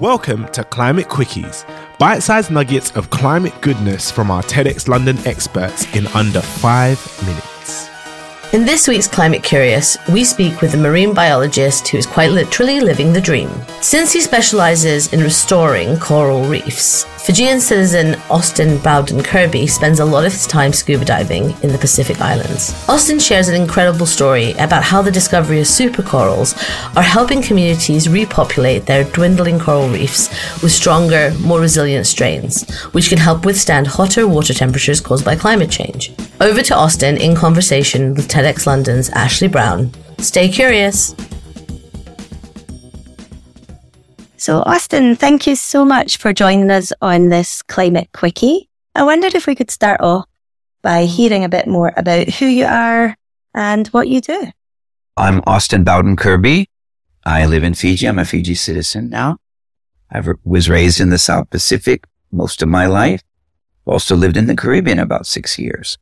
Welcome to Climate Quickies, bite sized nuggets of climate goodness from our TEDx London experts in under five minutes. In this week's Climate Curious, we speak with a marine biologist who is quite literally living the dream. Since he specializes in restoring coral reefs, Fijian citizen Austin Bowden Kerby spends a lot of his time scuba diving in the Pacific Islands. Austin shares an incredible story about how the discovery of super corals are helping communities repopulate their dwindling coral reefs with stronger, more resilient strains, which can help withstand hotter water temperatures caused by climate change. Over to Austin in conversation with TEDx London's Ashley Brown. Stay curious. So, Austin, thank you so much for joining us on this Climate Quickie. I wondered if we could start off by mm. hearing a bit more about who you are and what you do. I'm Austin Bowden Kerby. I live in Fiji. I'm a Fiji citizen now. I was raised in the South Pacific most of my life. Also lived in the Caribbean about six years.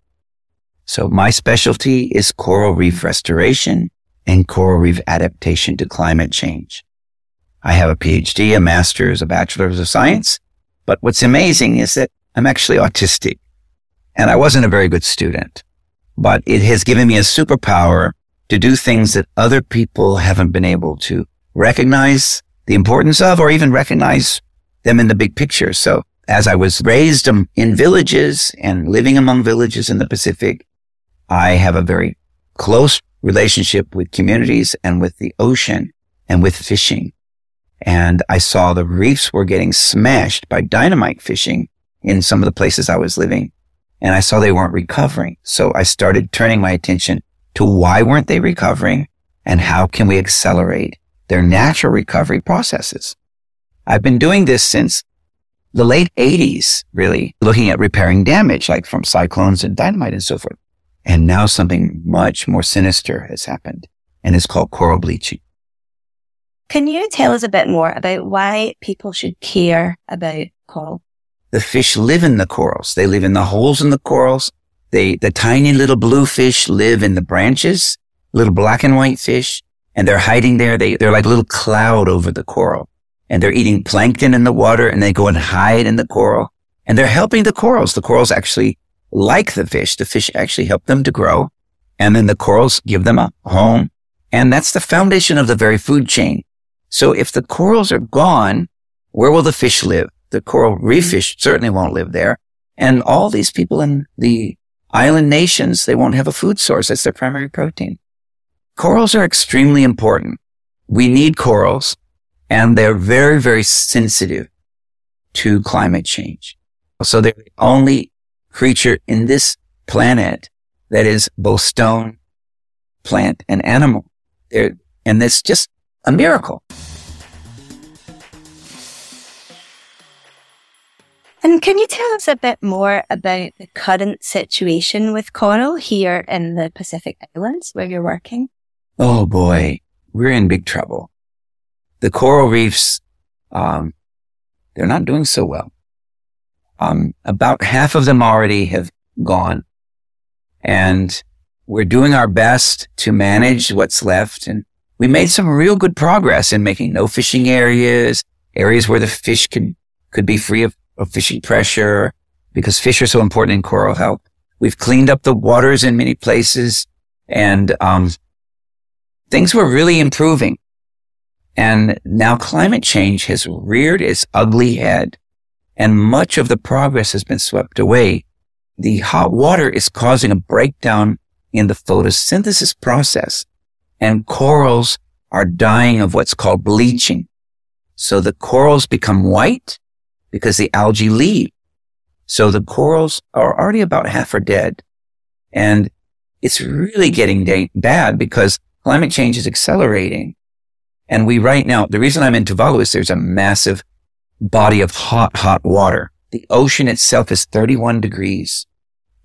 So my specialty is coral reef restoration and coral reef adaptation to climate change. I have a PhD, a master's, a bachelor's of science. But what's amazing is that I'm actually autistic and I wasn't a very good student, but it has given me a superpower to do things that other people haven't been able to recognize the importance of or even recognize them in the big picture. So as I was raised um, in villages and living among villages in the Pacific, I have a very close relationship with communities and with the ocean and with fishing. And I saw the reefs were getting smashed by dynamite fishing in some of the places I was living. And I saw they weren't recovering. So I started turning my attention to why weren't they recovering and how can we accelerate their natural recovery processes? I've been doing this since the late 80s, really looking at repairing damage, like from cyclones and dynamite and so forth. And now something much more sinister has happened and it's called coral bleaching. Can you tell us a bit more about why people should care about coral? The fish live in the corals. They live in the holes in the corals. They, the tiny little blue fish live in the branches, little black and white fish, and they're hiding there. They, they're like a little cloud over the coral and they're eating plankton in the water and they go and hide in the coral and they're helping the corals. The corals actually like the fish. The fish actually help them to grow. And then the corals give them a home. And that's the foundation of the very food chain. So if the corals are gone, where will the fish live? The coral reef fish certainly won't live there. And all these people in the island nations, they won't have a food source. That's their primary protein. Corals are extremely important. We need corals and they're very, very sensitive to climate change. So they're the only creature in this planet that is both stone, plant, and animal. They're, and it's just a miracle. And can you tell us a bit more about the current situation with coral here in the Pacific Islands where you're working? Oh boy, we're in big trouble. The coral reefs, um, they're not doing so well. Um, about half of them already have gone and we're doing our best to manage what's left. And we made some real good progress in making no fishing areas, areas where the fish could, could be free of, of fishing pressure because fish are so important in coral health. We've cleaned up the waters in many places and, um, things were really improving. And now climate change has reared its ugly head and much of the progress has been swept away. The hot water is causing a breakdown in the photosynthesis process and corals are dying of what's called bleaching. So the corals become white because the algae leave. So the corals are already about half are dead. And it's really getting da- bad because climate change is accelerating. And we right now, the reason I'm in Tuvalu is there's a massive body of hot, hot water. The ocean itself is 31 degrees.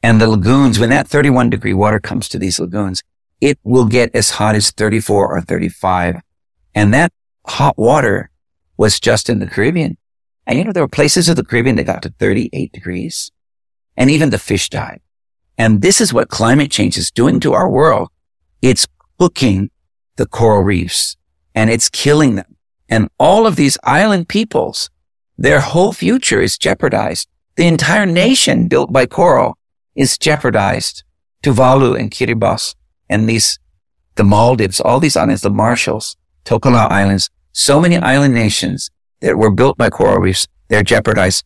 And the lagoons, when that 31 degree water comes to these lagoons, it will get as hot as 34 or 35. And that hot water was just in the Caribbean. And you know, there were places of the Caribbean that got to 38 degrees and even the fish died. And this is what climate change is doing to our world. It's cooking the coral reefs and it's killing them. And all of these island peoples, their whole future is jeopardized. The entire nation built by coral is jeopardized. Tuvalu and Kiribati and these, the Maldives, all these islands, the Marshalls, Tokelau Islands, so many island nations that were built by coral reefs, they're jeopardized.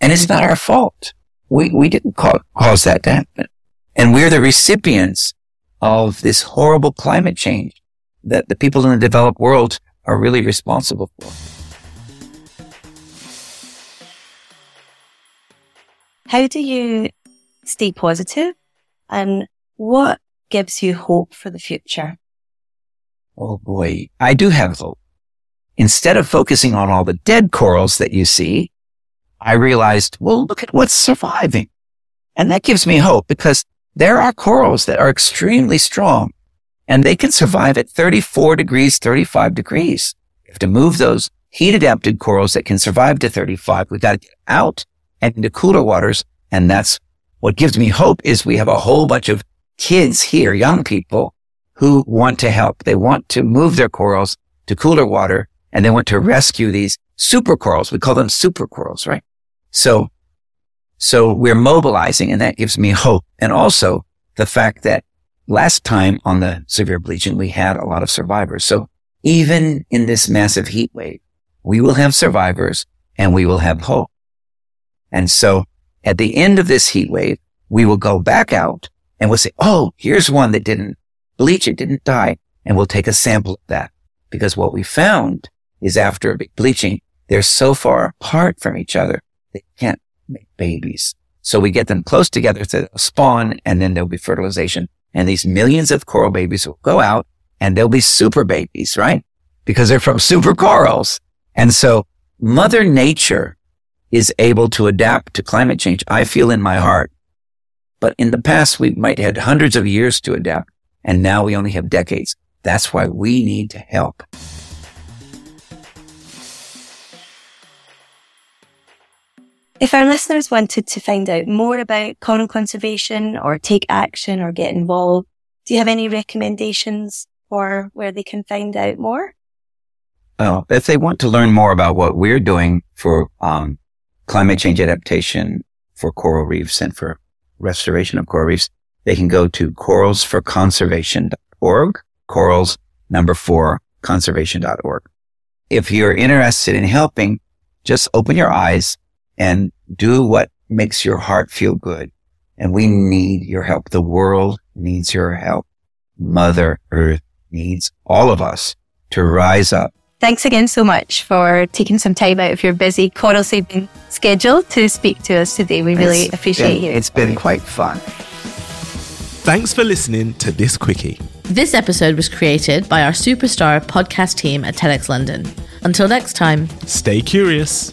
And it's not our fault. We, we didn't ca- cause that to happen. And we're the recipients of this horrible climate change that the people in the developed world are really responsible for. How do you stay positive and what gives you hope for the future? Oh boy, I do have hope. Instead of focusing on all the dead corals that you see, I realized, well, look at what's surviving. And that gives me hope because there are corals that are extremely strong and they can survive at 34 degrees, 35 degrees. You have to move those heat adapted corals that can survive to 35. We've got to get out and into cooler waters. And that's what gives me hope is we have a whole bunch of kids here, young people who want to help. They want to move their corals to cooler water and they went to rescue these super corals. We call them super corals, right? So, so we're mobilizing and that gives me hope. And also the fact that last time on the severe bleaching, we had a lot of survivors. So even in this massive heat wave, we will have survivors and we will have hope. And so at the end of this heat wave, we will go back out and we'll say, Oh, here's one that didn't bleach. It didn't die. And we'll take a sample of that because what we found is after bleaching, they're so far apart from each other, they can't make babies. So we get them close together to spawn and then there'll be fertilization. And these millions of coral babies will go out and they'll be super babies, right? Because they're from super corals. And so mother nature is able to adapt to climate change. I feel in my heart. But in the past, we might had hundreds of years to adapt. And now we only have decades. That's why we need to help. If our listeners wanted to find out more about coral conservation or take action or get involved, do you have any recommendations for where they can find out more? Well, if they want to learn more about what we're doing for um, climate change adaptation for coral reefs and for restoration of coral reefs, they can go to coralsforconservation.org, corals number four, conservation.org. If you're interested in helping, just open your eyes and do what makes your heart feel good. And we need your help. The world needs your help. Mother Earth needs all of us to rise up. Thanks again so much for taking some time out of your busy coral saving schedule to speak to us today. We really It's appreciate been- hearing. It's been quite fun. Thanks for listening to this quickie. This episode was created by our superstar podcast team at TEDx London. Until next time. Stay curious.